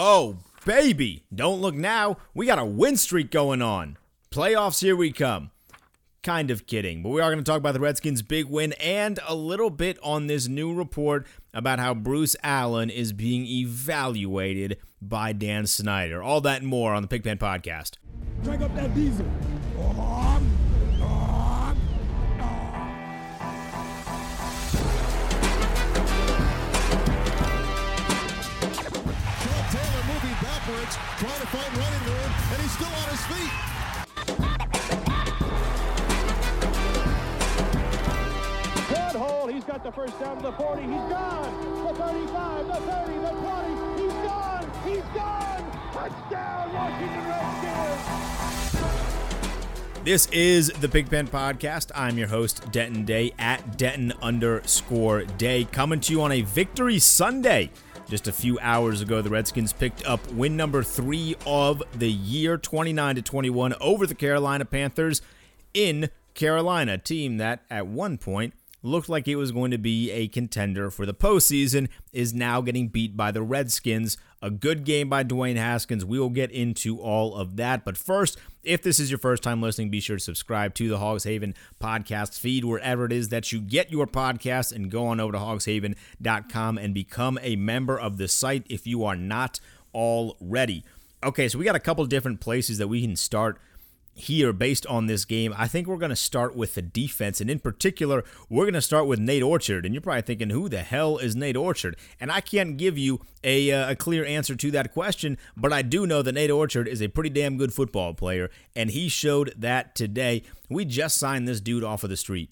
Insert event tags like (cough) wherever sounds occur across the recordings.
Oh, baby, don't look now. We got a win streak going on. Playoffs, here we come. Kind of kidding, but we are going to talk about the Redskins' big win and a little bit on this new report about how Bruce Allen is being evaluated by Dan Snyder. All that and more on the Pigpen Podcast. Drag up that diesel. Sean backwards, trying to find running room, and he's still on his feet. Good hold. He's got the first down to the 40. He's gone. The 35, the 30, the 20. He's gone. He's gone. Touchdown, Washington Redskins. This is the Big Pigpen Podcast. I'm your host, Denton Day, at Denton underscore Day, coming to you on a victory Sunday. Just a few hours ago, the Redskins picked up win number three of the year, 29 to 21, over the Carolina Panthers in Carolina, a team that at one point looked like it was going to be a contender for the postseason, is now getting beat by the Redskins. A good game by Dwayne Haskins. We will get into all of that. But first, if this is your first time listening, be sure to subscribe to the Hogs Haven podcast feed wherever it is that you get your podcasts and go on over to hogshaven.com and become a member of the site if you are not already. Okay, so we got a couple different places that we can start here based on this game. I think we're going to start with the defense, and in particular, we're going to start with Nate Orchard. And you're probably thinking, who the hell is Nate Orchard? And I can't give you a, uh, a clear answer to that question, but I do know that Nate Orchard is a pretty damn good football player, and he showed that today. We just signed this dude off of the street.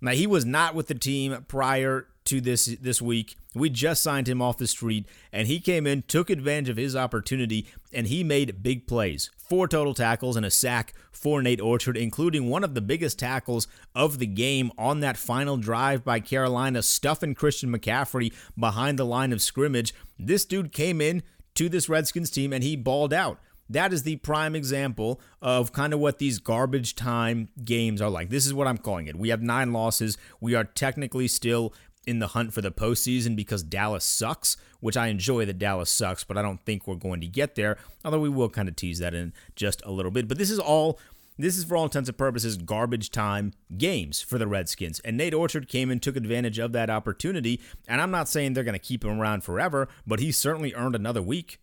Now he was not with the team prior to this this week. We just signed him off the street and he came in, took advantage of his opportunity and he made big plays. Four total tackles and a sack for Nate Orchard, including one of the biggest tackles of the game on that final drive by Carolina, stuffing Christian McCaffrey behind the line of scrimmage. This dude came in to this Redskins team and he balled out. That is the prime example of kind of what these garbage time games are like. This is what I'm calling it. We have nine losses. We are technically still in the hunt for the postseason because Dallas sucks, which I enjoy that Dallas sucks, but I don't think we're going to get there. Although we will kind of tease that in just a little bit. But this is all. This is for all intents and purposes garbage time games for the Redskins. And Nate Orchard came and took advantage of that opportunity. And I'm not saying they're going to keep him around forever, but he certainly earned another week.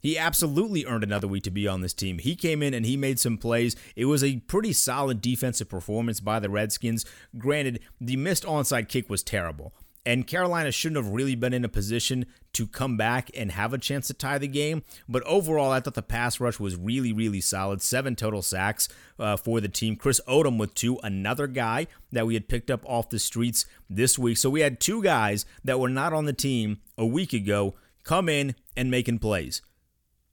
He absolutely earned another week to be on this team. He came in and he made some plays. It was a pretty solid defensive performance by the Redskins. Granted, the missed onside kick was terrible. And Carolina shouldn't have really been in a position to come back and have a chance to tie the game. But overall, I thought the pass rush was really, really solid. Seven total sacks uh, for the team. Chris Odom with two, another guy that we had picked up off the streets this week. So we had two guys that were not on the team a week ago come in and making plays.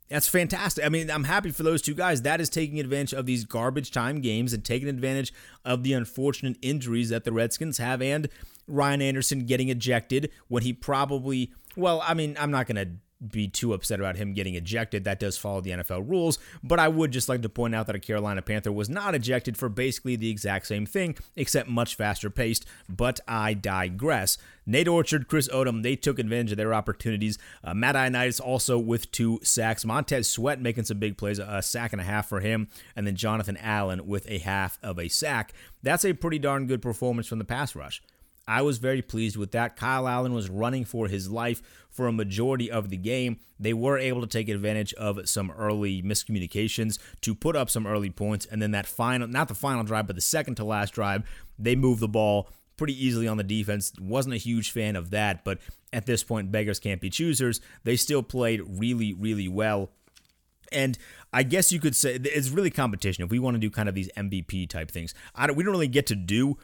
That's fantastic. I mean, I'm happy for those two guys. That is taking advantage of these garbage time games and taking advantage of the unfortunate injuries that the Redskins have and Ryan Anderson getting ejected when he probably, well, I mean, I'm not going to be too upset about him getting ejected. That does follow the NFL rules, but I would just like to point out that a Carolina Panther was not ejected for basically the exact same thing, except much faster paced. But I digress. Nate Orchard, Chris Odom, they took advantage of their opportunities. Uh, Matt Ioannidis also with two sacks. Montez Sweat making some big plays, a sack and a half for him, and then Jonathan Allen with a half of a sack. That's a pretty darn good performance from the pass rush. I was very pleased with that. Kyle Allen was running for his life for a majority of the game. They were able to take advantage of some early miscommunications to put up some early points. And then that final, not the final drive, but the second to last drive, they moved the ball pretty easily on the defense. Wasn't a huge fan of that, but at this point, beggars can't be choosers. They still played really, really well. And I guess you could say it's really competition. If we want to do kind of these MVP type things, I don't, we don't really get to do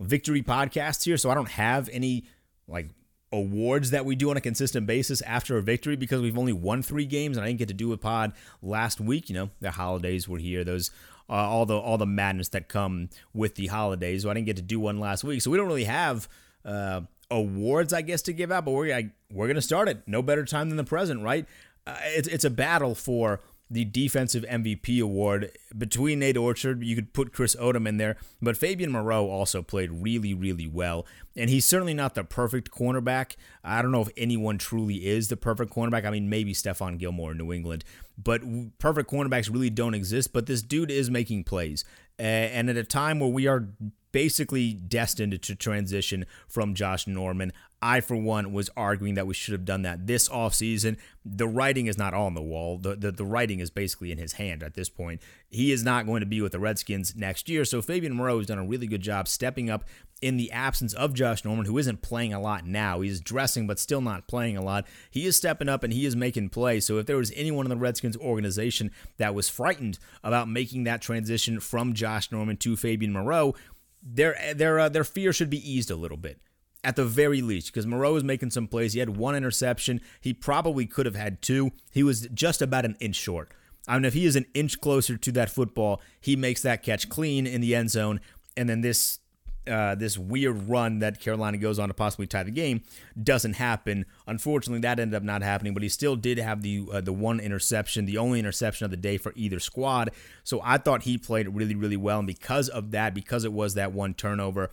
victory podcasts here, so I don't have any like awards that we do on a consistent basis after a victory because we've only won three games and I didn't get to do a pod last week. You know, the holidays were here. Those uh, all the all the madness that come with the holidays. So I didn't get to do one last week. So we don't really have uh, awards, I guess, to give out. But we're I, we're gonna start it. No better time than the present, right? Uh, it's it's a battle for the defensive MVP award between Nate Orchard. You could put Chris Odom in there, but Fabian Moreau also played really, really well. And he's certainly not the perfect cornerback. I don't know if anyone truly is the perfect cornerback. I mean, maybe Stephon Gilmore in New England, but perfect cornerbacks really don't exist. But this dude is making plays. And at a time where we are basically destined to transition from Josh Norman. I, for one, was arguing that we should have done that this offseason. The writing is not on the wall. The, the, the writing is basically in his hand at this point. He is not going to be with the Redskins next year. So Fabian Moreau has done a really good job stepping up in the absence of Josh Norman, who isn't playing a lot now. He's dressing, but still not playing a lot. He is stepping up and he is making plays. So if there was anyone in the Redskins organization that was frightened about making that transition from Josh Norman to Fabian Moreau, their their uh, their fear should be eased a little bit at the very least because Moreau was making some plays. He had one interception. He probably could have had two. He was just about an inch short. I mean, if he is an inch closer to that football, he makes that catch clean in the end zone. And then this uh, this weird run that Carolina goes on to possibly tie the game doesn't happen. Unfortunately, that ended up not happening, but he still did have the uh, the one interception, the only interception of the day for either squad. So I thought he played really really well, and because of that, because it was that one turnover,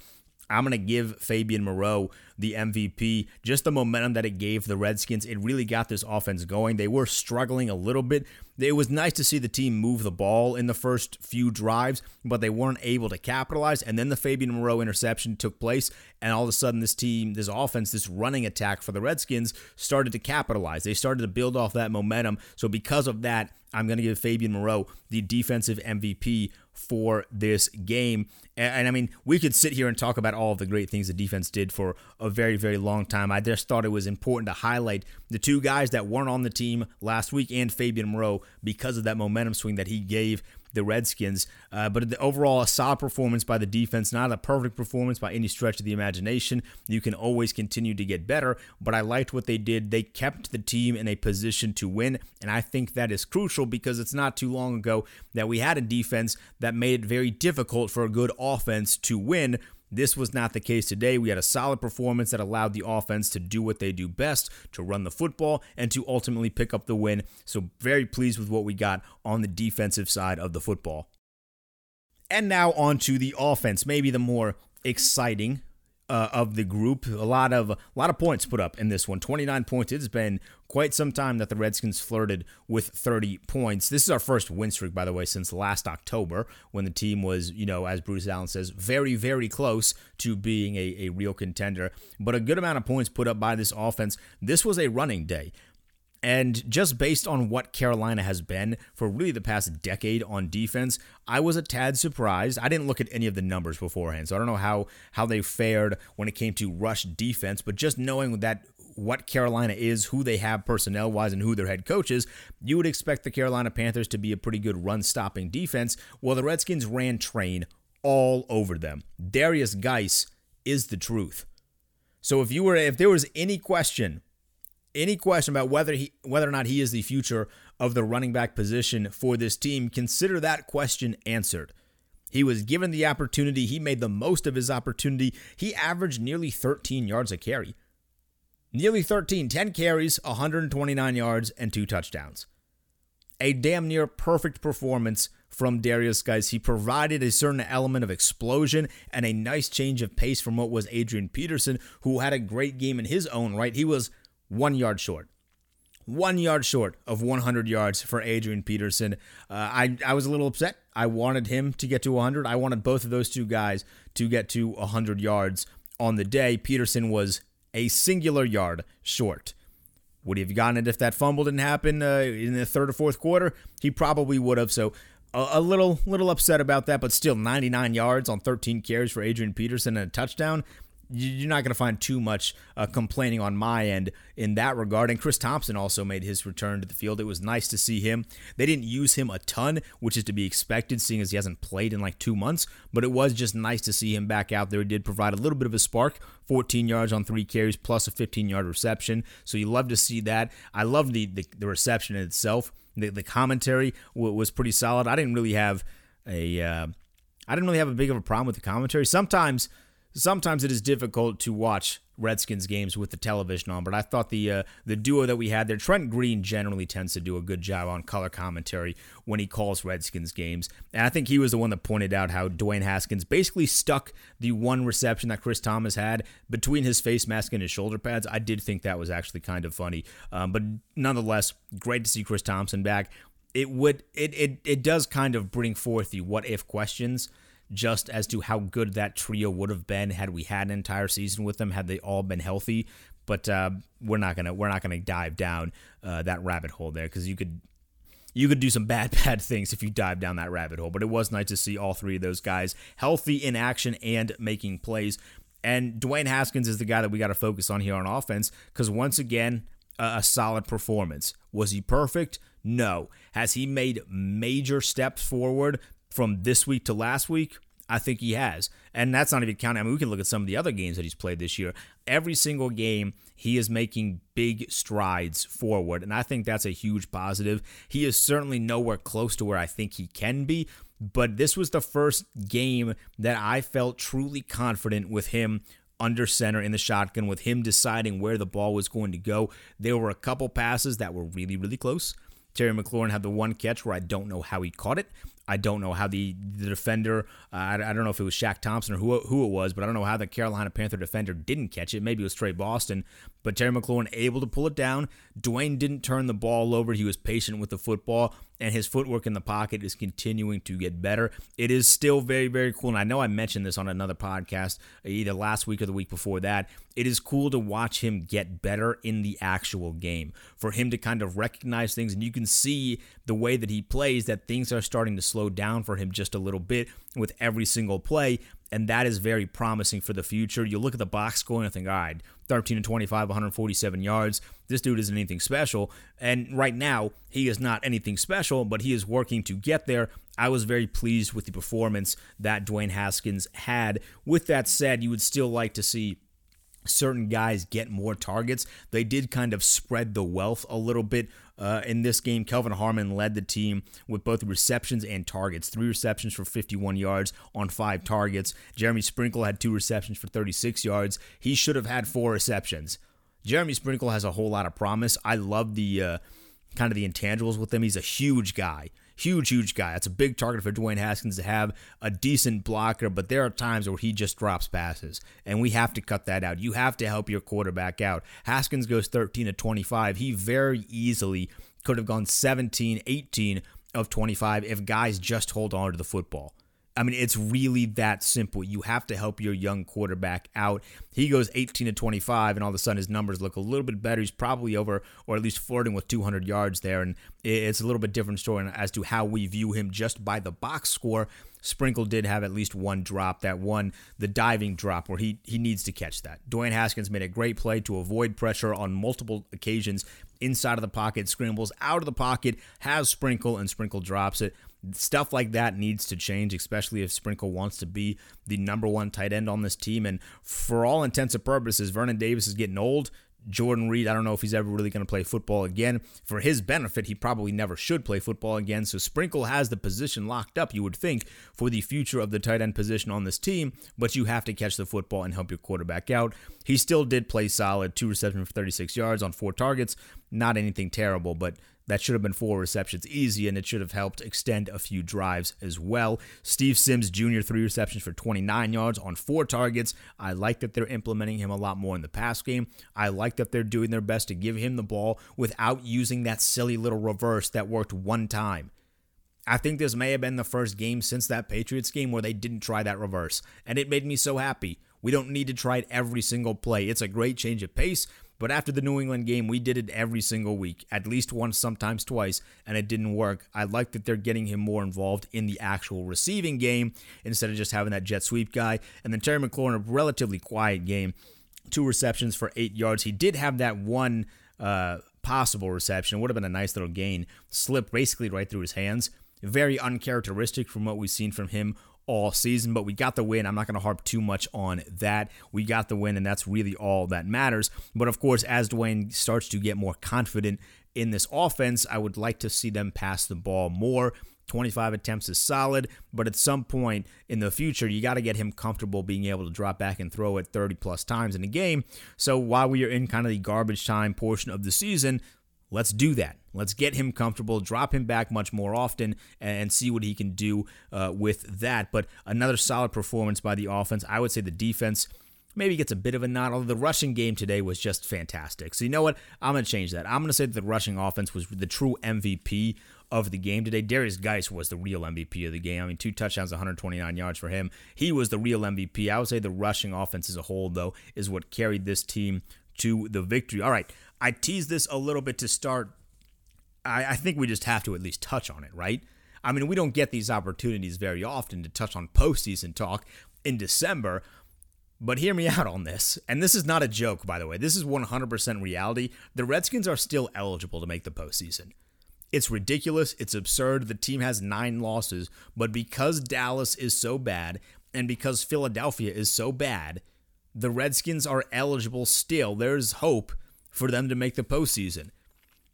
I'm going to give Fabian Moreau the MVP. Just the momentum that it gave the Redskins, it really got this offense going. They were struggling a little bit. It was nice to see the team move the ball in the first few drives, but they weren't able to capitalize. And then the Fabian Moreau interception took place, and all of a sudden, this team, this offense, this running attack for the Redskins started to capitalize. They started to build off that momentum. So, because of that, I'm going to give Fabian Moreau the defensive MVP for this game. And, and, I mean, we could sit here and talk about all of the great things the defense did for a very, very long time. I just thought it was important to highlight the two guys that weren't on the team last week and Fabian Moreau because of that momentum swing that he gave the Redskins. Uh, but the overall, a solid performance by the defense, not a perfect performance by any stretch of the imagination. You can always continue to get better, but I liked what they did. They kept the team in a position to win, and I think that is crucial because it's not too long ago that we had a defense that made it very difficult for a good offense to win. This was not the case today. We had a solid performance that allowed the offense to do what they do best, to run the football, and to ultimately pick up the win. So, very pleased with what we got on the defensive side of the football. And now on to the offense, maybe the more exciting uh, of the group. A lot of a lot of points put up in this one. 29 points. It's been quite some time that the Redskins flirted with 30 points. This is our first win streak, by the way, since last October when the team was, you know, as Bruce Allen says, very, very close to being a, a real contender. But a good amount of points put up by this offense. This was a running day. And just based on what Carolina has been for really the past decade on defense, I was a tad surprised. I didn't look at any of the numbers beforehand, so I don't know how how they fared when it came to rush defense. But just knowing that what Carolina is, who they have personnel wise, and who their head coach is, you would expect the Carolina Panthers to be a pretty good run stopping defense. Well, the Redskins ran train all over them. Darius Guice is the truth. So if you were if there was any question any question about whether he whether or not he is the future of the running back position for this team, consider that question answered. He was given the opportunity, he made the most of his opportunity. He averaged nearly 13 yards a carry. Nearly 13, 10 carries, 129 yards and two touchdowns. A damn near perfect performance from Darius Guice. He provided a certain element of explosion and a nice change of pace from what was Adrian Peterson, who had a great game in his own right. He was one yard short. One yard short of 100 yards for Adrian Peterson. Uh, I, I was a little upset. I wanted him to get to 100. I wanted both of those two guys to get to 100 yards on the day. Peterson was a singular yard short. Would he have gotten it if that fumble didn't happen uh, in the third or fourth quarter? He probably would have. So a, a, little little upset about that, but still 99 yards on 13 carries for Adrian Peterson and a touchdown you're not going to find too much uh, complaining on my end in that regard. And Chris Thompson also made his return to the field. It was nice to see him. They didn't use him a ton, which is to be expected, seeing as he hasn't played in like two months. But it was just nice to see him back out there. He did provide a little bit of a spark 14 yards on three carries, plus a 15 yard reception. So you love to see that. I love the, the, the reception itself. The, the commentary w- was pretty solid. I didn't really have a. Uh, I didn't really have a big of a problem with the commentary. Sometimes sometimes it is difficult to watch Redskins games with the television on, but I thought the uh, the duo that we had there, Trent Green generally tends to do a good job on color commentary when he calls Redskins games, and I think he was the one that pointed out how Dwayne Haskins basically stuck the one reception that Chris Thompson had between his face mask and his shoulder pads. I did think that was actually kind of funny, um, but nonetheless, great to see Chris Thompson back. It would it it it does kind of bring forth the what if questions just as to how good that trio would have been had we had an entire season with them, had they all been healthy. But uh, we're not gonna we're not gonna dive down uh, that rabbit hole there because you could you could do some bad (laughs) bad things if you dive down that rabbit hole. But it was nice to see all three of those guys healthy in action and making plays. And Dwayne Haskins is the guy that we got to focus on here on offense because once again, a solid performance. Was he perfect? No. Has he made major steps forward? From this week to last week? I think he has. And that's not even counting. I mean, we can look at some of the other games that he's played this year. Every single game, he is making big strides forward. And I think that's a huge positive. He is certainly nowhere close to where I think he can be. But this was the first game that I felt truly confident with him under center in the shotgun, with him deciding where the ball was going to go. There were a couple passes that were really, really close. Terry McLaurin had the one catch where I don't know how he caught it. I don't know how the, the defender, uh, I, I, don't know if it was Shaq Thompson or who, who it was, but I don't know how the Carolina Panther defender didn't catch it. Maybe it was Tre Boston, but Terry McLaurin able to pull it down. Dwayne didn't turn the ball over. He was patient with the football, and his footwork in the pocket is continuing to get better. It is still very, very cool. And I know I mentioned this on another podcast, either last week or the week before that. It is cool to watch him get better in the actual game, for him to kind of recognize things. And you can see the way that he plays that things are starting to slow down for him just a little bit with every single play and that is very promising for the future. You look at the box score and think, all right, 13 and 25, 147 yards. This dude isn't anything special. And right now, he is not anything special, but he is working to get there. I was very pleased with the performance that Dwayne Haskins had. With that said, you would still like to see certain guys get more targets. They did kind of spread the wealth a little bit uh, in this game. Kelvin Harmon led the team with both receptions and targets. Three receptions for 51 yards on five targets. Jeremy Sprinkle had two receptions for 36 yards. He should have had four receptions. Jeremy Sprinkle has a whole lot of promise. I love the uh, kind of the intangibles with him. He's a huge guy. Huge, huge guy. That's a big target for Dwayne Haskins to have a decent blocker, but there are times where he just drops passes, and we have to cut that out. You have to help your quarterback out. Haskins goes 13 to 25. He very easily could have gone 17, 18 of 25 if guys just hold on to the football. I mean, it's really that simple. You have to help your young quarterback out. He goes 18 to 25, and all of a sudden his numbers look a little bit better. He's probably over, or at least flirting with 200 yards there, and it's a little bit different story as to how we view him just by the box score. Sprinkle did have at least one drop, that one, the diving drop, where he, he needs to catch that. Dwayne Haskins made a great play to avoid pressure on multiple occasions inside of the pocket, scrambles out of the pocket, has Sprinkle, and Sprinkle drops it. Stuff like that needs to change, especially if Sprinkle wants to be the number one tight end on this team. And for all intents and purposes, Vernon Davis is getting old. Jordan Reed, I don't know if he's ever really going to play football again. For his benefit, he probably never should play football again. So Sprinkle has the position locked up, you would think, for the future of the tight end position on this team, but you have to catch the football and help your quarterback out. He still did play solid, two receptions for 36 yards on four targets. Not anything terrible, but that should have been four receptions easy, and it should have helped extend a few drives as well. Steve Sims Jr., three receptions for 29 yards on four targets. I like that they're implementing him a lot more in the pass game. I like that they're doing their best to give him the ball without using that silly little reverse that worked one time. I think this may have been the first game since that Patriots game where they didn't try that reverse, and it made me so happy. We don't need to try it every single play. It's a great change of pace. But after the New England game, we did it every single week, at least once, sometimes twice, and it didn't work. I like that they're getting him more involved in the actual receiving game instead of just having that jet sweep guy. And then Terry McLaurin, a relatively quiet game, two receptions for eight yards. He did have that one uh, possible reception. It would have been a nice little gain, slip basically right through his hands. Very uncharacteristic from what we've seen from him all season, but we got the win. I'm not going to harp too much on that. We got the win, and that's really all that matters. But of course, as Dwayne starts to get more confident in this offense, I would like to see them pass the ball more. 25 attempts is solid, but at some point in the future, you got to get him comfortable being able to drop back and throw it 30 plus times in a game. So while we are in kind of the garbage time portion of the season, let's do that. Let's get him comfortable, drop him back much more often, and see what he can do uh, with that. But another solid performance by the offense. I would say the defense maybe gets a bit of a nod, although the rushing game today was just fantastic. So you know what? I'm going to change that. I'm going to say that the rushing offense was the true MVP of the game today. Darius Guice was the real MVP of the game. I mean, two touchdowns, 129 yards for him. He was the real MVP. I would say the rushing offense as a whole, though, is what carried this team to the victory. All right, I teased this a little bit to start. I, I think we just have to at least touch on it, right? I mean, we don't get these opportunities very often to touch on postseason talk in December. But hear me (laughs) out on this. And this is not a joke, by the way. This is 100% reality. The Redskins are still eligible to make the postseason. It's ridiculous. It's absurd. The team has nine losses. But because Dallas is so bad and because Philadelphia is so bad, the Redskins are eligible still. There's hope for them to make the postseason.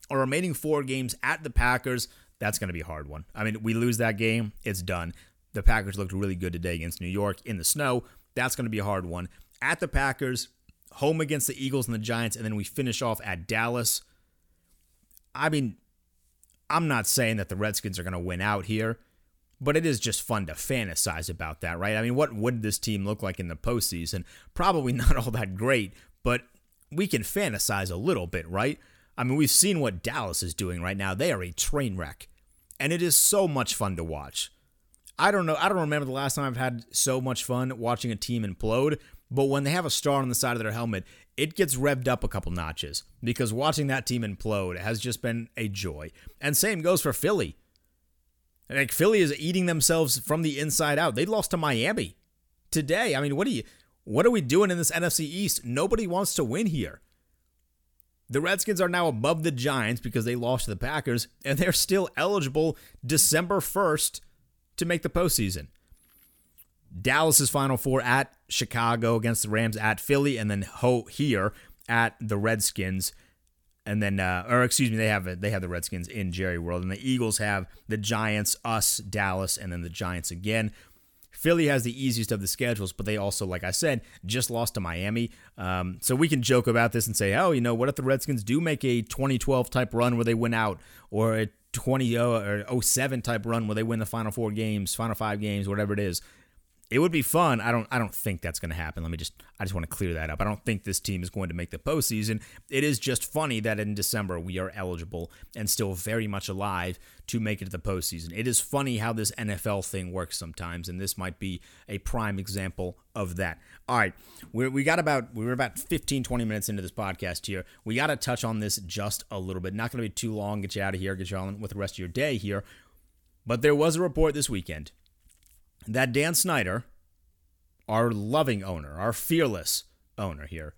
Our remaining four games at the Packers, that's going to be a hard one. I mean, we lose that game, it's done. The Packers looked really good today against New York in the snow. That's going to be a hard one. At the Packers, home against the Eagles and the Giants, and then we finish off at Dallas. I mean, I'm not saying that the Redskins are going to win out here, but it is just fun to fantasize about that, right? I mean, what would this team look like in the postseason? Probably (laughs) not all that great, but we can fantasize a little bit, right? I mean, we've seen what Dallas is doing right now. They are a train wreck, and it is so much fun to watch. I don't know. I don't remember the last time I've had so much fun watching a team implode. But when they have a star on the side of their helmet, it gets revved up a couple notches because watching that team implode has just been a joy. And same goes for Philly. Like Philly is eating themselves from the inside out. They lost to Miami today. I mean, what are you what are we doing in this NFC East? Nobody wants to win here. The Redskins are now above the Giants because they lost to the Packers, and they're still eligible December 1st to make the postseason. Dallas's final four at Chicago against the Rams at Philly, and then ho here at the Redskins, and then uh, or excuse me, they have they have the Redskins in Jerry World, and the Eagles have the Giants, us, Dallas, and then the Giants again. Philly has the easiest of the schedules, but they also, like I said, just lost to Miami. Um, so we can joke about this and say, oh, you know, what if the Redskins do make a 2012 type run where they win out, or a 20 or 07 type run where they win the final four games, final five games, whatever it is. It would be fun. I don't I don't think that's going to happen. Let me just I just want to clear that up. I don't think this team is going to make the postseason. It is just funny that in December we are eligible and still very much alive to make it to the postseason. It is funny how this NFL thing works sometimes, and this might be a prime example of that. All right, we we got about we are about 15 20 minutes into this podcast here. We got to touch on this just a little bit. Not going to be too long. Get you out of here. Get you on with the rest of your day here. But there was a report this weekend that Dan Snyder, our loving owner, our fearless owner here,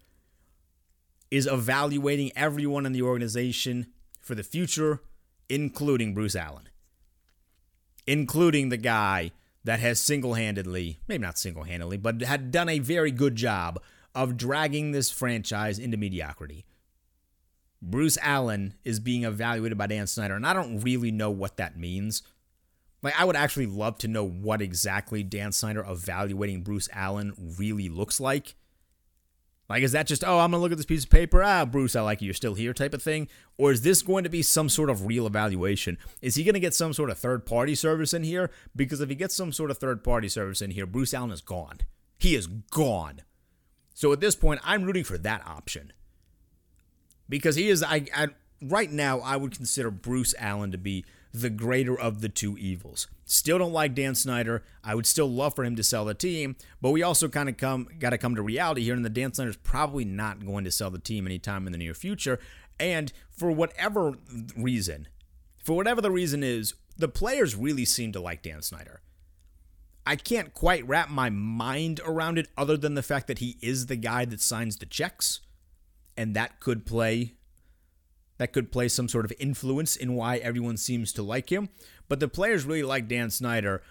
is evaluating everyone in the organization for the future, including Bruce Allen, including the guy that has single handedly, maybe not single handedly, but had done a very good job of dragging this franchise into mediocrity. Bruce Allen is being evaluated by Dan Snyder, and I don't really know what that means. Like, I would actually love to know what exactly Dan Snyder evaluating Bruce Allen really looks like. Like, is that just, oh, I'm going to look at this piece of paper, ah, Bruce, I like you, you're still here type of thing? Or is this going to be some sort of real evaluation? Is he going to get some sort of third party service in here? Because if he gets some sort of third party service in here, Bruce Allen is gone. He is gone. So at this point, I'm rooting for that option. Because he is, I, I right now, I would consider Bruce Allen to be the greater of the two evils. Still don't like Dan Snyder. I would still love for him to sell the team, but we also kind of come got to come to reality here, and the Dan Snyder's probably not going to sell the team anytime in the near future. And for whatever reason, for whatever the reason is, the players really seem to like Dan Snyder. I can't quite wrap my mind around it other than the fact that he is the guy that signs the checks, and that could play that could play some sort of influence in why everyone seems to like him. But the players really like Dan Snyder.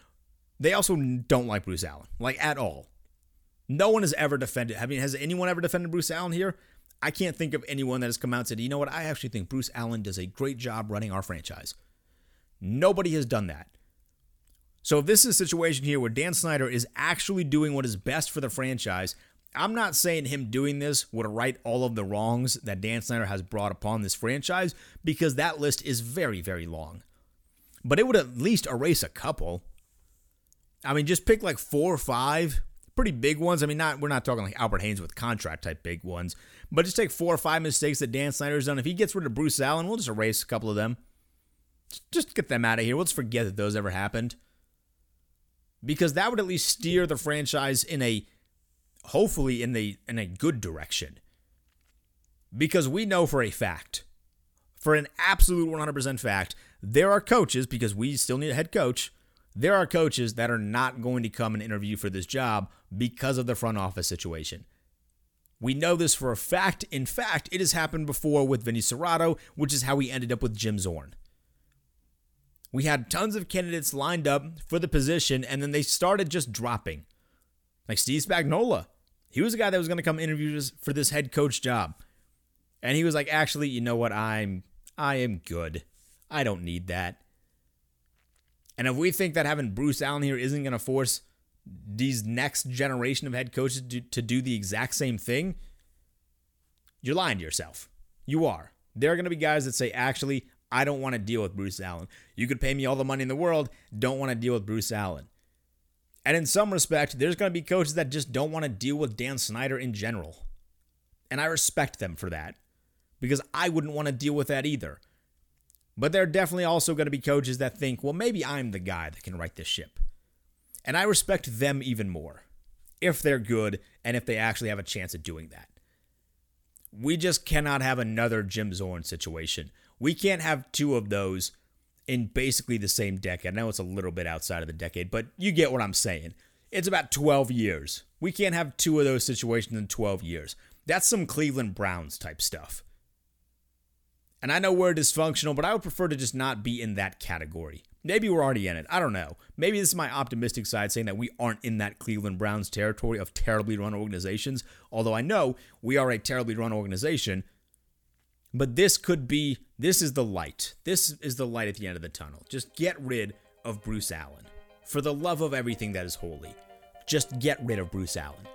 They also don't like Bruce Allen, like at all. No one has ever defended. I mean, has anyone ever defended Bruce Allen here? I can't think of anyone that has come out and said, you know what, I actually think Bruce Allen does a great job running our franchise. Nobody has done that. So if this is a situation here where Dan Snyder is actually doing what is best for the franchise, I'm not saying him doing this would right all of the wrongs that Dan Snyder has brought upon this franchise because that list is very, very long. But it would at least erase a couple. I mean, just pick like four or five pretty big ones. I mean, not we're not talking like Albert Haynesworth contract type big ones, but just take four or five mistakes that Dan Snyder's done. If he gets rid of Bruce Allen, we'll just erase a couple of them. Just get them out of here. We'll just forget that those ever happened because that would at least steer the franchise in a hopefully in the in a good direction. Because we know for a fact, for an absolute 100% fact, there are coaches because we still need a head coach. There are coaches that are not going to come and interview for this job because of the front office situation. We know this for a fact. In fact, it has happened before with Vinny Cerrato, which is how we ended up with Jim Zorn. We had tons of candidates lined up for the position, and then they started just dropping. Like Steve Spagnuolo. He was a guy that was going to come interview for this head coach job. And he was like, actually, you know what? I'm I am good. I don't need that. And if we think that having Bruce Allen here isn't going to force these next generation of head coaches to, to do the exact same thing, you're lying to yourself. You are. There are going to be guys that say, actually, I don't want to deal with Bruce Allen. You could pay me all the money in the world, don't want to deal with Bruce Allen. And in some respect, there's going to be coaches that just don't want to deal with Dan Snyder in general. And I respect them for that because I wouldn't want to deal with that either. But there are definitely also going to be coaches that think, well, maybe I'm the guy that can right this ship. And I respect them even more if they're good and if they actually have a chance at doing that. We just cannot have another Jim Zorn situation we can't have two of those in basically the same decade. I know it's a little bit outside of the decade, but you get what I'm saying. It's about 12 years. We can't have two of those situations in 12 years. That's some Cleveland Browns type stuff. And I know we're dysfunctional, but I would prefer to just not be in that category. Maybe we're already in it. I don't know. Maybe this is my optimistic side saying that we aren't in that Cleveland Browns territory of terribly run organizations. Although I know we are a terribly run organization but this could be this is the light. This is the light at the end of the tunnel. Just get rid of Bruce Allen. For the love of everything that is holy, just get rid of Bruce Allen.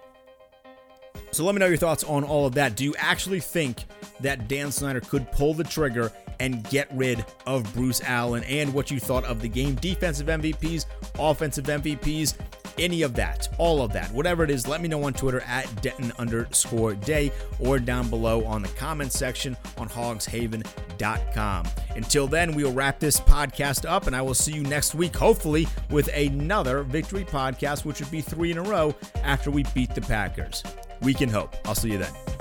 So let me know your thoughts on all of that. Do you actually think that Dan Snyder could pull the trigger and get rid of Bruce Allen and what you thought of the game? Defensive MVPs, offensive MVPs, any of that, all of that, whatever it is, let me know on Twitter at Denton underscore day or down below on the comments section on hogshaven.com. Until then, we will wrap this podcast up and I will see you next week, hopefully, with another victory podcast, which would be three in a row after we beat the Packers. We can hope. I'll see you then.